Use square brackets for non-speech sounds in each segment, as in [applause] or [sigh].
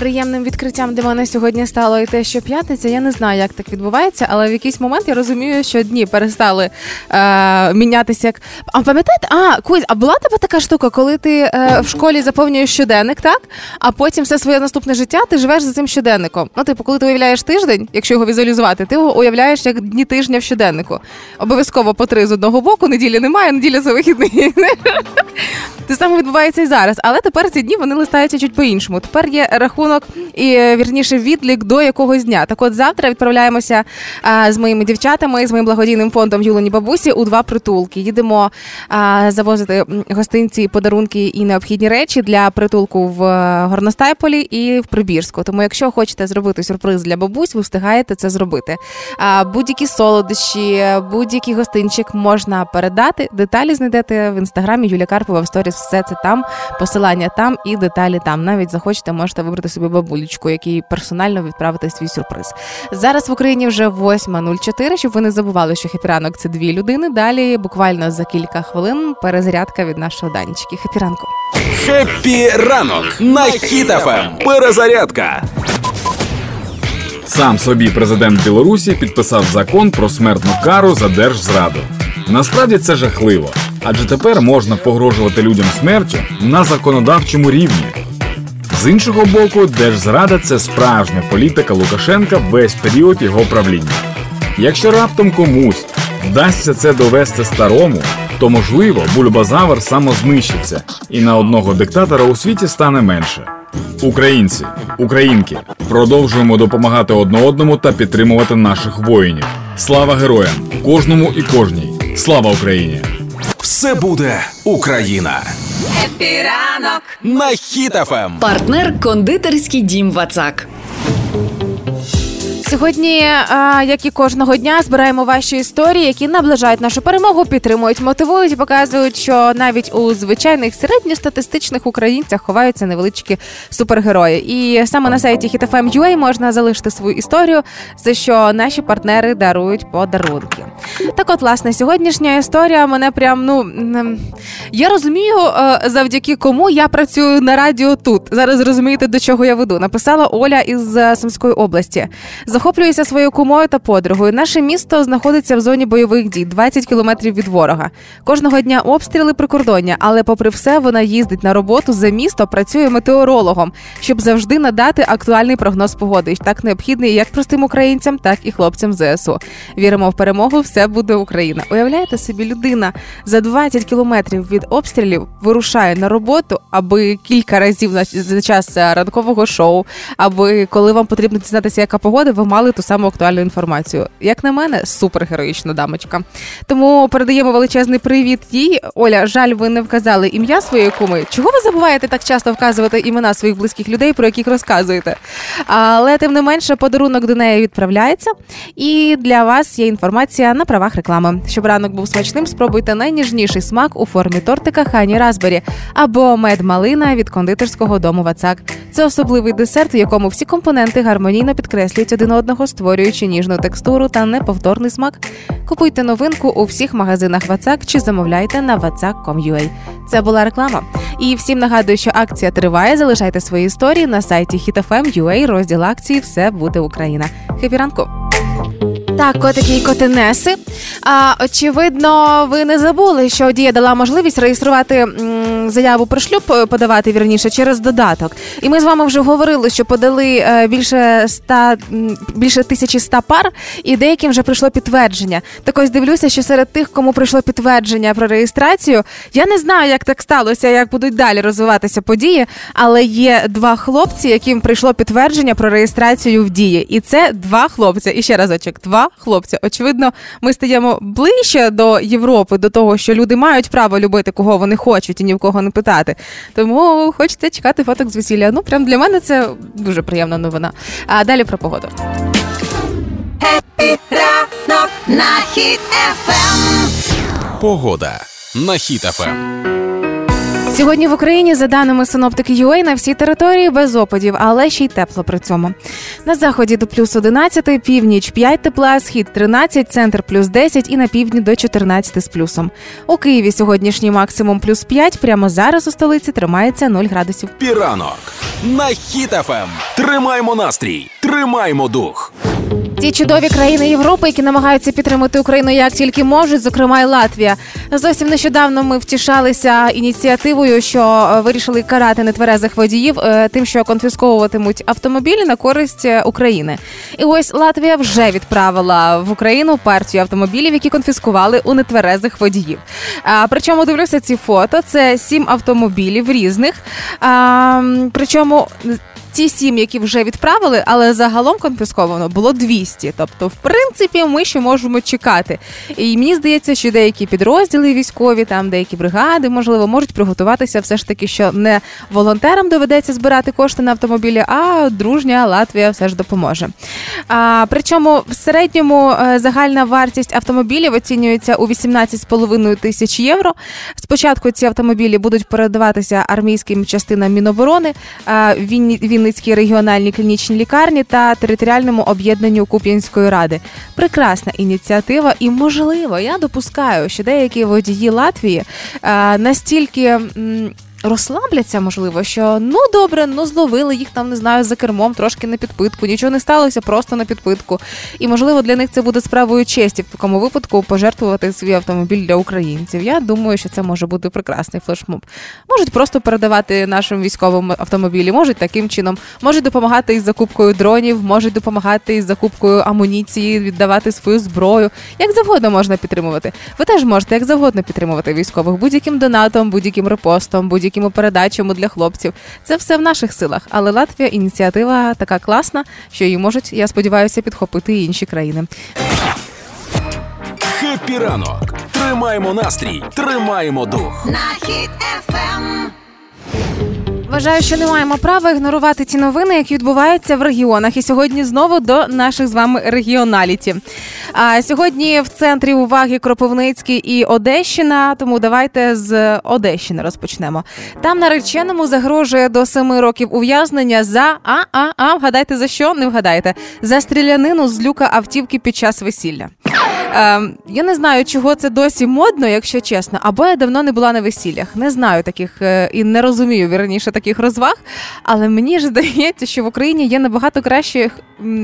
Приємним відкриттям для мене сьогодні стало і те, що п'ятниця. Я не знаю, як так відбувається, але в якийсь момент я розумію, що дні перестали е, мінятися. Як а пам'ятаєте? А Кузь, а була тебе така штука, коли ти е, в школі заповнюєш щоденник, так? А потім все своє наступне життя ти живеш за цим щоденником. Ну, типу, коли ти уявляєш тиждень, якщо його візуалізувати, ти його уявляєш як дні тижня в щоденнику. Обов'язково по три з одного боку, неділі немає, неділя за вихідний. [laughs] Те саме відбувається і зараз, але тепер ці дні вони листаються чуть по-іншому. Тепер є рахунок і е, вірніше відлік до якогось дня. Так, от завтра відправляємося а, з моїми дівчатами, з моїм благодійним фондом Юлені Бабусі у два притулки. Їдемо а, завозити гостинці, подарунки і необхідні речі для притулку в е, Горностайполі і в Прибірську. Тому, якщо хочете зробити сюрприз для бабусь, ви встигаєте це зробити. А, будь-які солодощі, будь-який гостинчик можна передати. Деталі знайдете в інстаграмі Юлія Карпова в сторіс. Все це там, посилання там і деталі там. Навіть захочете, можете вибрати собі бабулечку, якій персонально відправити свій сюрприз. Зараз в Україні вже 8.04, щоб ви не забували, що Happy ранок це дві людини. Далі буквально за кілька хвилин перезарядка від нашого данечки. Happy ранку. Happy ранок на Хіт FM. Перезарядка. Сам собі президент Білорусі підписав закон про смертну кару за держзраду. Насправді це жахливо, адже тепер можна погрожувати людям смертю на законодавчому рівні. З іншого боку, держзрада це справжня політика Лукашенка весь період його правління. Якщо раптом комусь вдасться це довести старому, то можливо бульбазавр самознищиться, і на одного диктатора у світі стане менше. Українці, українки, продовжуємо допомагати одне одному та підтримувати наших воїнів. Слава героям, кожному і кожній. Слава Україні! Все буде Україна. Happy ранок. На Хіт FM. Партнер кондитерський дім Вацак. Сьогодні, як і кожного дня, збираємо ваші історії, які наближають нашу перемогу, підтримують, мотивують показують, що навіть у звичайних середньостатистичних українцях ховаються невеличкі супергерої. І саме на сайті HitFM.ua можна залишити свою історію, за що наші партнери дарують подарунки. Так, от, власне, сьогоднішня історія мене прям ну я розумію, е, завдяки кому я працюю на радіо тут. Зараз розумієте, до чого я веду. Написала Оля із е, Сумської області. Захоплююся своєю кумою та подругою. Наше місто знаходиться в зоні бойових дій, 20 кілометрів від ворога. Кожного дня обстріли прикордоння, але попри все, вона їздить на роботу за місто, працює метеорологом, щоб завжди надати актуальний прогноз погоди. Так необхідний як простим українцям, так і хлопцям ЗСУ. Віримо в перемогу, все буде Україна. Уявляєте собі, людина за 20 кілометрів від обстрілів вирушає на роботу, аби кілька разів на час ранкового шоу, аби коли вам потрібно дізнатися, яка погода, ви мали ту саму актуальну інформацію. Як на мене, супергероїчна дамочка. Тому передаємо величезний привіт їй. Оля, жаль, ви не вказали ім'я своєї куми. Чого ви забуваєте так часто вказувати імена своїх близьких людей, про яких розказуєте? Але тим не менше, подарунок до неї відправляється. І для вас є інформація на правах реклами. Щоб ранок був смачним, спробуйте найніжніший смак у формі тортика Хані Разбері або мед малина від кондитерського дому Вацак. Це особливий десерт, в якому всі компоненти гармонійно підкреслюють один одного, створюючи ніжну текстуру та неповторний смак. Купуйте новинку у всіх магазинах Вацак чи замовляйте на vatsak.com.ua. Це була реклама. І всім нагадую, що акція триває. Залишайте свої історії на сайті hitfm.ua, розділ акції Все буде Україна. Хепі ранку! Так, котики і котенеси. А очевидно, ви не забули, що дія дала можливість реєструвати заяву про шлюб, е, подавати вірніше через додаток. І ми з вами вже говорили, що подали е, більше ста більше тисячі ста пар, і деяким вже прийшло підтвердження. Так ось дивлюся, що серед тих, кому прийшло підтвердження про реєстрацію, я не знаю, як так сталося, як будуть далі розвиватися події, але є два хлопці, яким прийшло підтвердження про реєстрацію в дії. І це два хлопці. І ще разочок, два хлопці. Очевидно, ми стаємо ближче до Європи, до того, що люди мають право любити, кого вони хочуть, і ні в кого не питати. Тому хочеться чекати фоток з весілля. Ну, прям для мене це дуже приємна новина. А далі про погоду. Ранок. На хід FM. Погода на Хіт FM. Сьогодні в Україні, за даними синоптики UA, на всій території без опадів, але ще й тепло при цьому. На заході до плюс 11, північ 5 тепла, схід 13, центр плюс 10 і на півдні до 14 з плюсом. У Києві сьогоднішній максимум плюс 5, прямо зараз у столиці тримається 0 градусів. Happy ранок на Хіт FM. Тримаємо настрій, тримаємо дух. Ті чудові країни Європи, які намагаються підтримати Україну як тільки можуть, зокрема й Латвія. Зовсім нещодавно ми втішалися ініціативою, що е, вирішили карати нетверезих водіїв е, тим, що конфісковуватимуть автомобілі на користь е, України. І ось Латвія вже відправила в Україну партію автомобілів, які конфіскували у нетверезих водіїв. Причому дивлюся ці фото. Це сім автомобілів різних. Причому ті сім, які вже відправили, але загалом конфісковано було 200. Тобто, в принципі, ми ще можемо чекати. І мені здається, що деякі підрозділи військові, там деякі бригади, можливо, можуть приготуватися все ж таки, що не волонтерам доведеться збирати кошти на автомобілі, а дружня Латвія все ж допоможе. А, причому в середньому е, загальна вартість автомобілів оцінюється у 18,5 тисяч євро. Спочатку ці автомобілі будуть передаватися армійським частинам Міноборони, а, Вінні- Вінницькій регіональній клінічній лікарні та територіальному об'єднанню Куп'янської ради. Прекрасна ініціатива, і можливо, я допускаю, що деякі водії Латвії настільки. Розслабляться, можливо, що ну добре, ну зловили їх там, не знаю, за кермом, трошки на підпитку, нічого не сталося, просто на підпитку. І можливо для них це буде справою честі в такому випадку пожертвувати свій автомобіль для українців. Я думаю, що це може бути прекрасний флешмоб. Можуть просто передавати нашим військовим автомобілі, можуть таким чином, можуть допомагати із закупкою дронів, можуть допомагати із закупкою амуніції, віддавати свою зброю. Як завгодно можна підтримувати. Ви теж можете як завгодно підтримувати військових будь-яким донатом, будь-яким репостом, будь-якими передачами для хлопців. Це все в наших силах. Але Латвія ініціатива така класна, що її можуть, я сподіваюся, підхопити і інші країни. Хеппі ранок. Тримаємо настрій, тримаємо дух. на хід ефем. Вважаю, що не маємо права ігнорувати ті новини, які відбуваються в регіонах. І сьогодні знову до наших з вами регіоналіті. А сьогодні в центрі уваги Кропивницький і Одещина. Тому давайте з Одещини розпочнемо. Там нареченому загрожує до семи років ув'язнення за а а а вгадайте за що? Не вгадайте за стрілянину з люка автівки під час весілля. Ем, я не знаю, чого це досі модно, якщо чесно, або я давно не була на весіллях. Не знаю таких е, і не розумію вірніше таких розваг. Але мені ж [laughs] здається, що в Україні є набагато кращих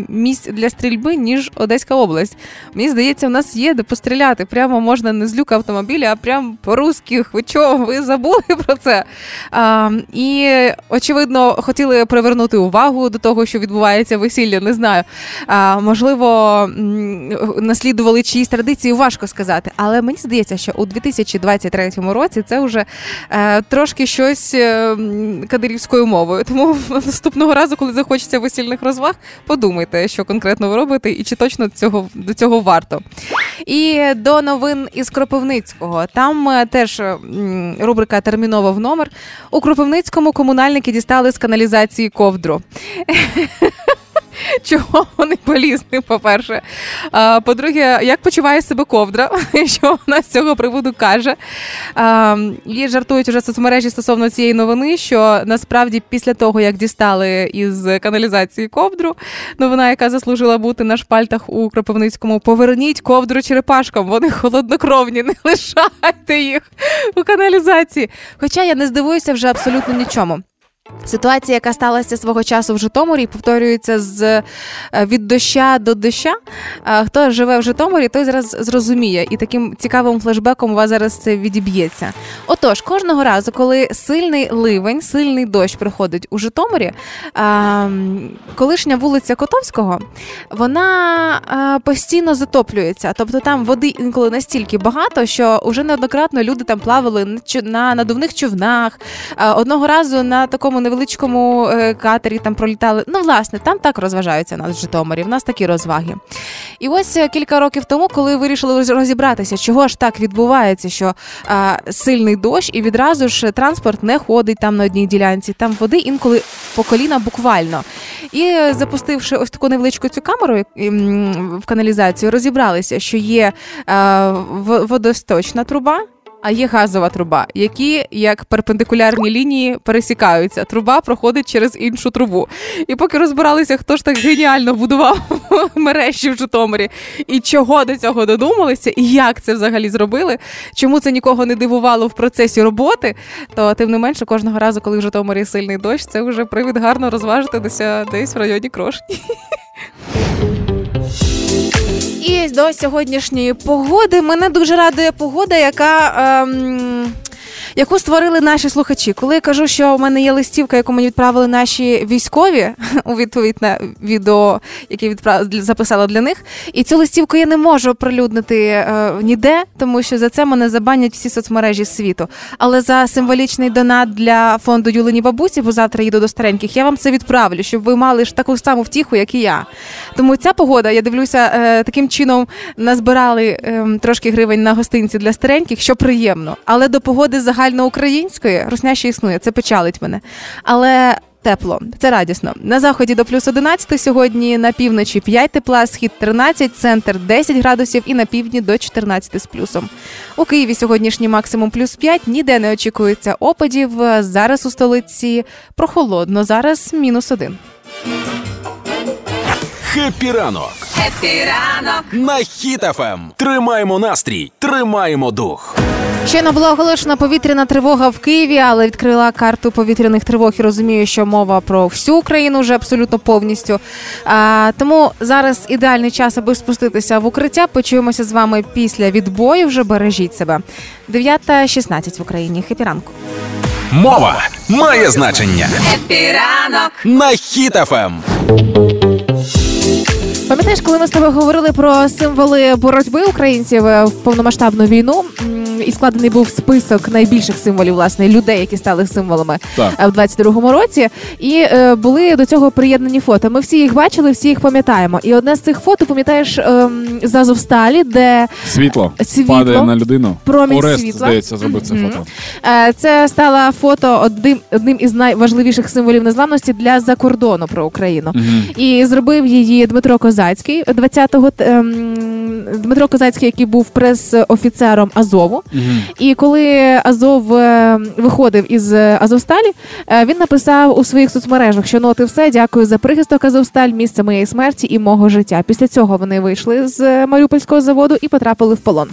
місць для стрільби, ніж Одеська область. Мені здається, в нас є де постріляти. Прямо можна не з люка автомобіля, а прямо по русських. Ви чого? Ви забули [laughs] про це? А, і очевидно, хотіли привернути увагу до того, що відбувається весілля. Не знаю. А, можливо, м, наслідували чиїсь традиції, важко сказати. Але мені здається, що у 2023 році це вже е, трошки щось е, кадирівською мовою. Тому [laughs] наступного разу, коли захочеться весільних розваг, подумайте, що конкретно ви робите, і чи точно цього до цього варто. І до новин із Кропивницького. Там е, теж рубрика Терміново в номер. У Кропивницькому комунальники дістали з каналізації ковдру. [laughs] [laughs] Чого вони полізли, по-перше. А, По-друге, як почуває себе ковдра, [laughs] що вона з цього приводу каже. А, І жартують уже соцмережі стосовно цієї новини, що насправді після того, як дістали із каналізації ковдру, новина, яка заслужила бути на шпальтах у Кропивницькому, поверніть ковдру черепашкам, вони холоднокровні, не лишайте їх у каналізації. Хоча я не здивуюся вже абсолютно нічому. Ситуація, яка сталася свого часу в Житомирі, повторюється з е, від доща до доща. Е, Хто живе в Житомирі, той зараз зрозуміє, і таким цікавим флешбеком у вас зараз це відіб'ється. Отож, кожного разу, коли сильний ливень, сильний дощ приходить у Житомирі, е, колишня вулиця Котовського, вона е, постійно затоплюється. Тобто там води інколи настільки багато, що вже неоднократно люди там плавали на надувних човнах. Одного разу на такому невеличкому е, катері там пролітали. Ну, власне, там так розважаються нас в Житомирі. В нас такі розваги. І ось е, кілька років тому, коли вирішили розібратися, чого ж так відбувається, що е, сильний дощ, і відразу ж транспорт не ходить там на одній ділянці, там води інколи по коліна буквально. І е, запустивши ось таку невеличку цю камеру в каналізацію, розібралися, що є в- водосточна труба. А є газова труба, які як перпендикулярні лінії пересікаються. Труба проходить через іншу трубу. І поки розбиралися, хто ж так геніально будував [laughs] мережі в Житомирі, і чого до цього додумалися, і як це взагалі зробили, чому це нікого не дивувало в процесі роботи, то тим не менше кожного разу, коли в Житомирі сильний дощ, це вже привід гарно розважитися десь в районі Крошні. [laughs] І до сьогоднішньої погоди мене дуже радує погода, яка. Ем... Яку створили наші слухачі, коли я кажу, що в мене є листівка, яку мені відправили наші військові [laughs] у відповідь на відео, яке відправ... записала для них, і цю листівку я не можу оприлюднити е, ніде, тому що за це мене забанять всі соцмережі світу. Але за символічний донат для фонду Юлині бабусі, бо завтра їду до стареньких, я вам це відправлю, щоб ви мали ж таку саму втіху, як і я. Тому ця погода, я дивлюся, е, таким чином назбирали е, трошки гривень на гостинці для стареньких, що приємно. Але до погоди загальноукраїнської русня ще існує, це печалить мене. Але. Тепло, це радісно. На заході до плюс 11 сьогодні, на півночі 5 тепла, схід 13, центр 10 градусів і на півдні до 14 з плюсом. У Києві сьогоднішній максимум плюс 5, ніде не очікується опадів. Зараз у столиці прохолодно, зараз мінус 1. Хеппі ранок Хеппі ранок. на Хіт FM. Тримаємо настрій, тримаємо дух. Щойно була оголошена повітряна тривога в Києві, але відкрила карту повітряних тривог і розумію, що мова про всю Україну вже абсолютно повністю. А, тому зараз ідеальний час, аби спуститися в укриття. Почуємося з вами після відбою. Вже бережіть себе. 9.16 в Україні. Happy ранку. Мова має значення Happy ранок. на Хіт FM. Пам'ятаєш, коли ми з тобою говорили про символи боротьби українців е, в повномасштабну війну, і складений був список найбільших символів власне людей, які стали символами Так. е, в 22-му році, і е, були до цього приєднані фото. Ми всі їх бачили, всі їх пам'ятаємо. І одне з цих фото, пам'ятаєш, ем, з Азовсталі, де Світло, Світло. падає на людину. Промінь Орест, світла. здається, зробив це Мгм. фото. Е, Це стало фото одним, одним із найважливіших символів незламності для закордону про Україну. Мгм. І зробив її Дмитро Козацький 20-го. ем, Дмитро Козацький, який був прес-офіцером Азову. Мгм. І коли Азов е, виходив із Азовсталі, е, він написав у своїх соцмережах, що ну от і все, дякую за прихисток Азовсталь, місце моєї смерті і мого життя. Після цього вони вийшли з Маріупольського заводу і потрапили в полон.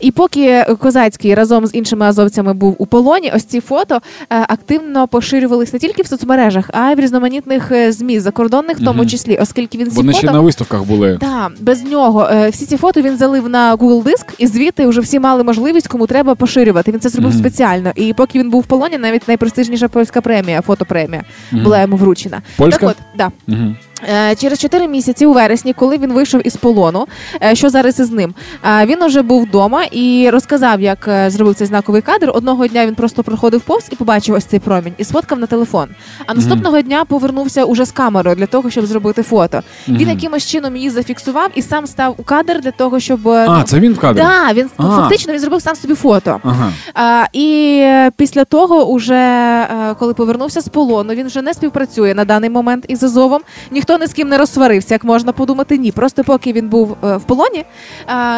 І поки Козацький разом з іншими азовцями був у полоні, ось ці фото е, активно поширювались не тільки в соцмережах, а й в різноманітних е, змі закордонних, в тому числі, оскільки він ці фото виставках були. так, без нього Е, всі ці фото він залив на Google диск, і звідти вже всі мали можливість, кому треба поширювати. Він це зробив Мгм. спеціально. І поки він був в полоні, навіть найпрестижніша польська премія, фотопремія, Мгм. була йому вручена. Польська? Так от, да. Мгм. Е, Через 4 місяці у вересні, коли він вийшов із полону, е, що зараз із ним, Е, він уже був вдома і розказав, як зробив цей знаковий кадр. Одного дня він просто проходив повз і побачив ось цей промінь і сфоткав на телефон. А наступного дня повернувся уже з камерою для того, щоб зробити фото. Він якимось чином її зафіксував і сам став у кадр для того, щоб А, ну, це він в кадрі? Да, він А. фактично він зробив сам собі фото. Ага. А, і після того, уже коли повернувся з полону, він вже не співпрацює на даний момент із Азовом. Ніхто ні з ким не розсварився, як можна подумати. Ні, просто поки він був е, в полоні,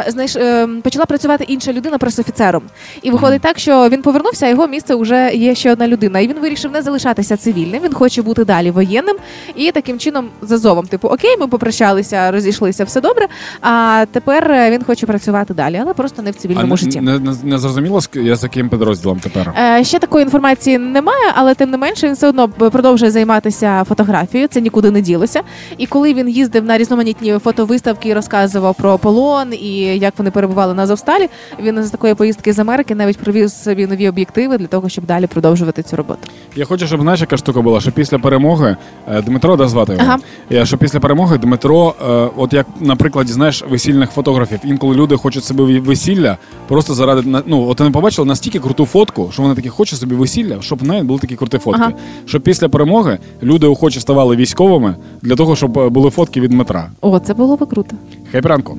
знаєш, е, почала працювати інша людина пресофіцером. І виходить так, що він повернувся, а його місце вже є ще одна людина. І він вирішив не залишатися цивільним. Він хоче бути далі воєнним. І таким чином з Азовом, типу, окей, ми попрощалися, розійшлися, все добре. А тепер е, він хоче працювати далі, але просто не в цивільному не, житті. не, не, не зрозуміло, я з яким підрозділом тепер. Е, Ще такої інформації немає, але тим не менше він все одно продовжує займатися фотографією. Це нікуди не ділося. І коли він їздив на різноманітні фотовиставки і розказував про полон і як вони перебували на Азовсталі, він з такої поїздки з Америки навіть привіз собі нові об'єктиви для того, щоб далі продовжувати цю роботу. Я хочу, щоб знаєш, яка штука була, що після перемоги е, Дмитро да звати його. Ага. Що після перемоги Дмитро, е, от як на прикладі, знаєш, весільних фотографів, інколи люди хочуть собі весілля просто заради ну, от вони побачили настільки круту фотку, що вони такі хочуть собі весілля, щоб навіть були такі круті фотки. Ага. Щоб після перемоги люди охоче ставали військовими для того, щоб е, були фотки від Дмитра. О, це було би круто. Хай ранку.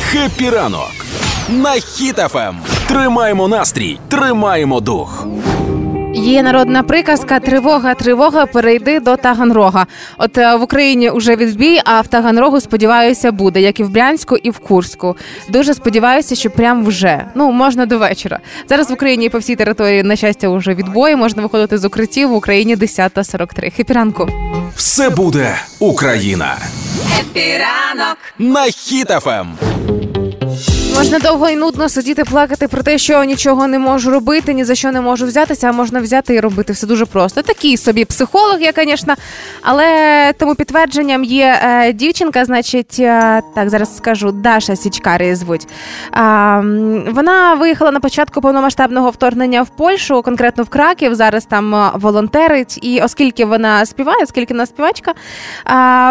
Happy ранок на Хіт FM. Тримаємо настрій, тримаємо дух. Є народна приказка Тривога, тривога, перейди до Таганрога. От е, в Україні вже відбій, а в Таганрогу, сподіваюся, буде, як і в Брянську, і в Курську. Дуже сподіваюся, що прям вже ну можна до вечора. Зараз в Україні по всій території на щастя вже відбої. Можна виходити з укриттів в Україні 10.43. Happy ранку. Все буде Україна Happy ранок. на Хіт FM. Можна довго і нудно сидіти, плакати про те, що нічого не можу робити, ні за що не можу взятися, а можна взяти і робити все дуже просто. Такий собі психолог, я, звісно, але тому підтвердженням є е, дівчинка, значить, е, так зараз скажу, Даша Січкар її звуть. М, вона виїхала на початку повномасштабного вторгнення в Польщу, конкретно в Краків. Зараз там е, волонтерить. І оскільки вона співає, оскільки вона співачка,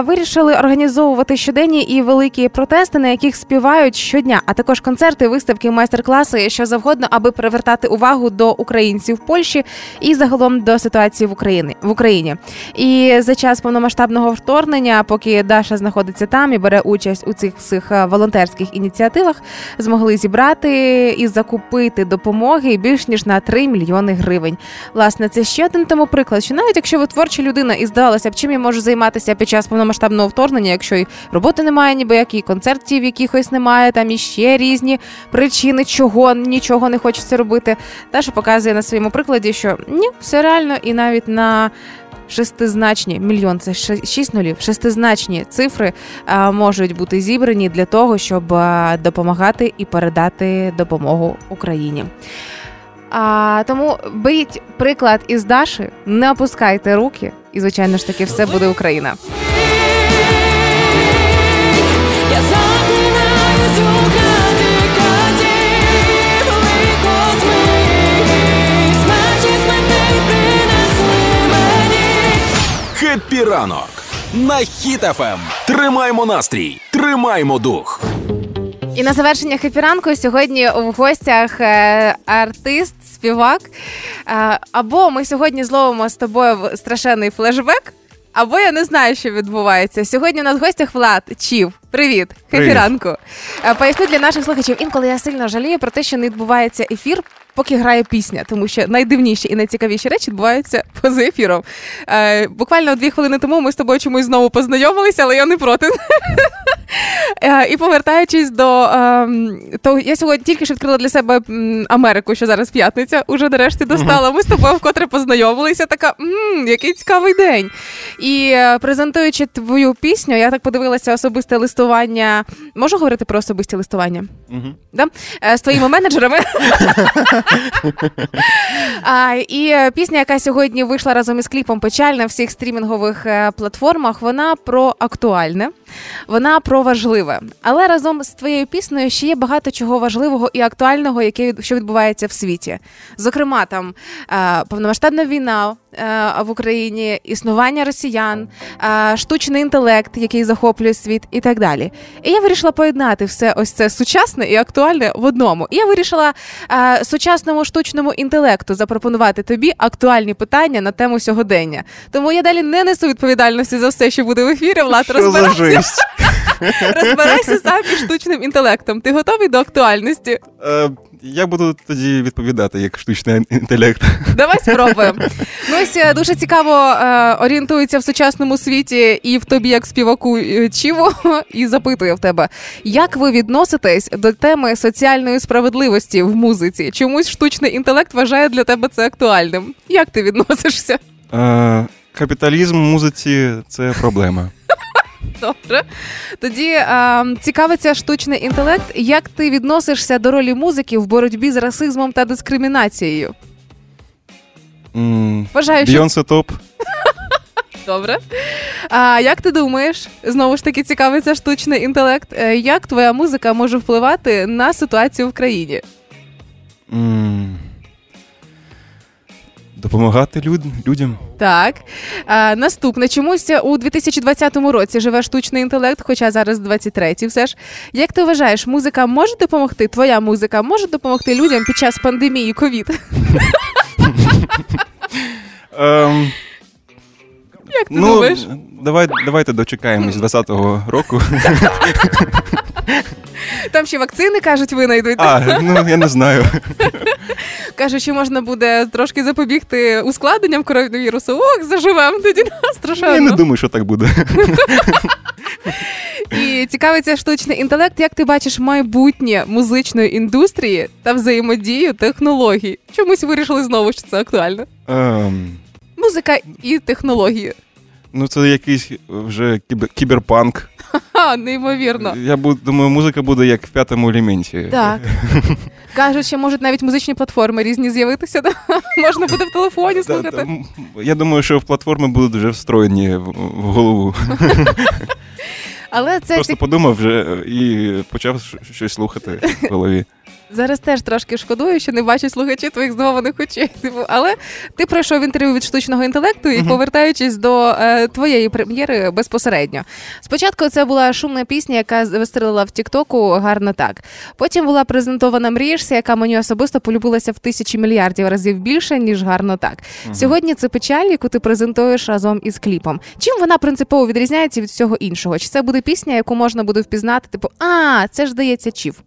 вирішили організовувати щоденні і великі протести, на яких співають щодня, а також концерти, виставки, майстер-класи, що завгодно, аби привертати увагу до українців в Польщі і загалом до ситуації в Україні в Україні. І за час повномасштабного вторгнення, поки Даша знаходиться там і бере участь у цих всіх е, волонтерських ініціативах, змогли зібрати і закупити допомоги більш ніж на 3 мільйони гривень. Власне, це ще один тому приклад, що навіть якщо ви творча людина і здавалося б, чим я можу займатися під час повномасштабного вторгнення, якщо і роботи немає, ніби як і концертів якихось немає, там і ще різні причини, чого нічого не хочеться робити. Даша показує на своєму прикладі, що ні, все реально, і навіть на шестизначні мільйон це шість нулів. Шестизначні цифри а, можуть бути зібрані для того, щоб а, допомагати і передати допомогу Україні. А, тому беріть приклад із Даші, не опускайте руки, і звичайно ж таки все буде Україна. Я заклинаю слухати Happy ранок на Хіт FM. Тримаймо настрій, тримаймо дух. І на завершення Happy ранку сьогодні в гостях е, артист, співак. Е, або ми сьогодні зловимо з тобою страшенний флешбек, або я не знаю, що відбувається. Сьогодні у нас в гостях Влад Чів. Привіт, Happy ранку. Е, Поясню для наших слухачів. Інколи я сильно жалію про те, що не відбувається ефір. Поки грає пісня, тому що найдивніші і найцікавіші речі відбуваються [laughs] поза ефіром. Е, буквально дві хвилини тому ми з тобою чомусь знову познайомилися, але я не проти. [laughs] Е, І повертаючись до ем, того, я сьогодні тільки що відкрила для себе Америку, що зараз п'ятниця, уже нарешті достала. Ми з тобою вкотре познайомилися. Така який цікавий день. І е, презентуючи твою пісню, я так подивилася особисте листування. Можу говорити про особисті листування? Мгм. Да? Е, З твоїми менеджерами. [laughs] а, і пісня, яка сьогодні вийшла разом із кліпом печаль на всіх стрімінгових е, платформах, вона про актуальне, вона про важливе. Але разом з твоєю піснею ще є багато чого важливого і актуального, яке що відбувається в світі. Зокрема, там е, повномасштабна війна в Україні, існування росіян, е, штучний інтелект, який захоплює світ, і так далі. І я вирішила поєднати все ось це сучасне і актуальне в одному. І я вирішила е, сучасному штучному інтелекту запропонувати тобі актуальні питання на тему сьогодення. Тому я далі не несу відповідальності за все, що буде в ефірі. Влад, за [laughs] розбирайся, сам із штучним інтелектом. Ти готовий до актуальності? Е, Я буду тоді відповідати як штучний інтелект. [laughs] Давай спробуємо. Ну ось е, дуже цікаво е, орієнтується в сучасному світі і в тобі, як співаку Чіво, [laughs] і запитує в тебе, як ви відноситесь до теми соціальної справедливості в музиці? Чомусь штучний інтелект вважає для тебе це актуальним. Як ти відносишся? Е, Капіталізм в музиці це проблема. Добре. Тоді е, цікавиться штучний інтелект. Як ти відносишся до ролі музики в боротьбі з расизмом та дискримінацією? М, Вважаю, що Бейонсе топ. [laughs] Добре. А як ти думаєш, знову ж таки цікавиться штучний інтелект, е, як твоя музика може впливати на ситуацію в країні? М, Допомагати люд, людям. Так. А, наступне, чомусь у 2020 році живе штучний інтелект, хоча зараз 23-й все ж. Як ти вважаєш, музика може допомогти? Твоя музика може допомогти людям під час пандемії ковід? Ем, Як ти ну, думаєш? давай, давайте дочекаємось 20-го року. [laughs] Там ще вакцини кажуть, винайдуть. А, ну я не знаю. [laughs] Кажуть, що можна буде трошки запобігти ускладненням коронавірусу. Ох, заживемо тоді нас Я не думаю, що так буде. [laughs] І цікавиться штучний інтелект. Як ти бачиш майбутнє музичної індустрії та взаємодію технологій? Чомусь вирішили знову, що це актуально. Ем, Музика і технології. Ну, це якийсь вже кібер- кіберпанк. [laughs] Неймовірно. Я думаю, музика буде як в п'ятому елементі. Так. [laughs] Кажуть, що можуть навіть музичні платформи різні з'явитися. да? [laughs] Можна буде в телефоні слухати. Я думаю, що в платформи будуть вже встроєні в, в голову. Але це Просто подумав вже і почав щось слухати в голові. Зараз теж трошки шкодую, що не бачу слухачі твоїх здивованих очей. Типу, але ти пройшов інтерв'ю від штучного інтелекту і повертаючись до е, твоєї прем'єри безпосередньо. Спочатку це була шумна пісня, яка вистрелила в Тіктоку гарно так. Потім була презентована мрієшся, яка мені особисто полюбилася в тисячі мільярдів разів більше, ніж гарно так. Сьогодні це печаль, яку ти презентуєш разом із кліпом. Чим вона принципово відрізняється від всього іншого? Чи це буде пісня, яку можна буде впізнати? Типу, а це ж здається, чів.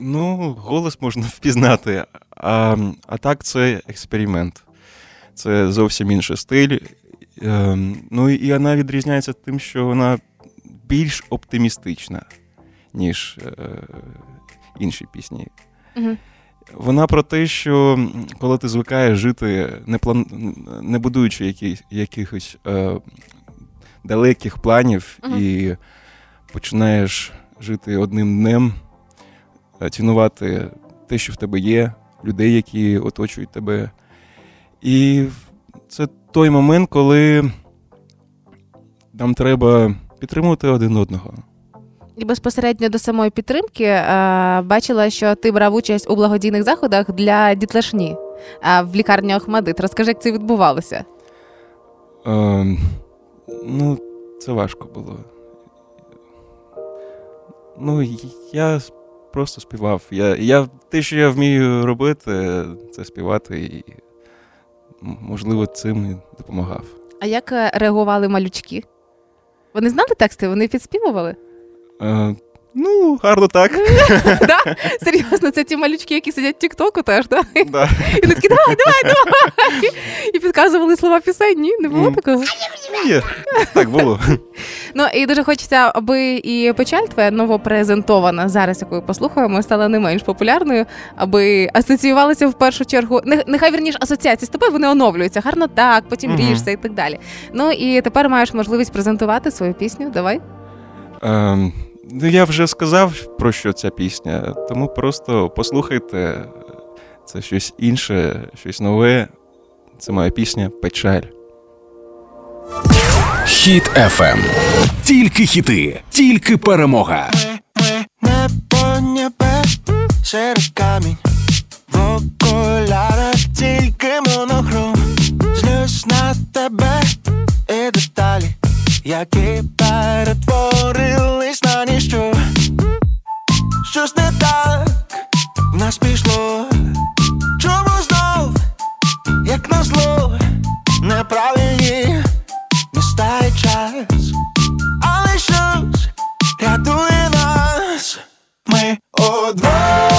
Ну, голос можна [laughs] впізнати, а, а так це експеримент. Це зовсім інший стиль. Ем, Ну і вона відрізняється тим, що вона більш оптимістична, ніж е, інші пісні. Мгм. Вона про те, що коли ти звикаєш жити, не, план... не будуючи які... якихось е... далеких планів, Мгм. і починаєш жити одним днем, цінувати те, що в тебе є, людей, які оточують тебе. І це той момент, коли нам треба підтримувати один одного. І безпосередньо до самої підтримки е, бачила, що ти брав участь у благодійних заходах для дітлашні е, в лікарні Охмадит. Розкажи, як це відбувалося. Ем, ну, це важко було. Ну, я просто співав. Я, я, те, що я вмію робити, це співати, і, можливо, цим і допомагав. А як е, реагували малючки? Вони знали тексти, вони підспівували? Е, ну, гарно так. [laughs] Да? Серйозно, це ті малючки, які сидять в Тіктоку теж, да? да. І вони такі, давай, давай, давай. І підказували слова пісень. Ні, не було такого. Є. Так було. Ну і дуже хочеться, аби і печаль твоя новопрезентована зараз, яку послухаємо, стала не менш популярною, аби асоціювалася в першу чергу. Нехай вірніш асоціації з тобою вони оновлюються. Гарно так, потім ріжся і так далі. Ну і тепер маєш можливість презентувати свою пісню. Давай. Ем, ну, я вже сказав, про що ця пісня, тому просто послухайте. Це щось інше, щось нове. Це моя пісня Печаль. Хіт FM. Тільки хіти, тільки перемога. Небо небе серед камінь В окулярах тільки монохром Злюсь на тебе і деталі Які перетворились ніщо Щось не так в нас пішло. Чому знов, як на зло, Неправильні міста і час? Але щось рятує нас. Ми удвох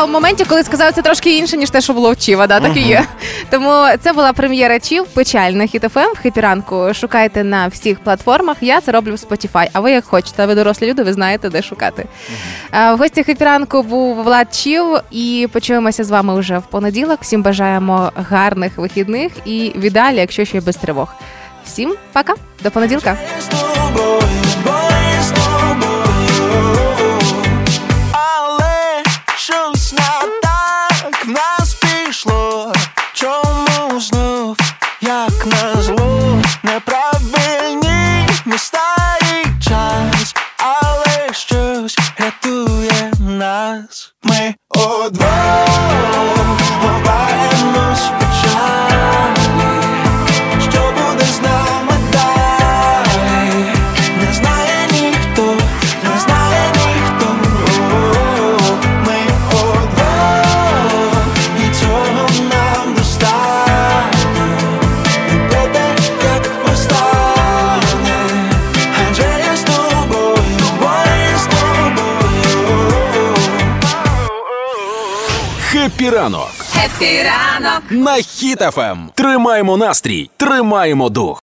я у моменті, коли сказав це трошки інше, ніж те, що було в Чіва, да, так і є. Тому це була прем'єра Чів, печаль на Hit FM. Хепі ранку шукайте на всіх платформах. Я це роблю в Spotify. А ви як хочете, ви дорослі люди, ви знаєте, де шукати. В гості Хепі ранку був Влад Чів, і почуємося з вами вже в понеділок. Всім бажаємо гарних вихідних і віддалі, якщо ще без тривог. Всім пока, до понеділка. Як назло, неправильні ранок ранок. на Хіт FM. Тримаємо настрій, тримаємо дух.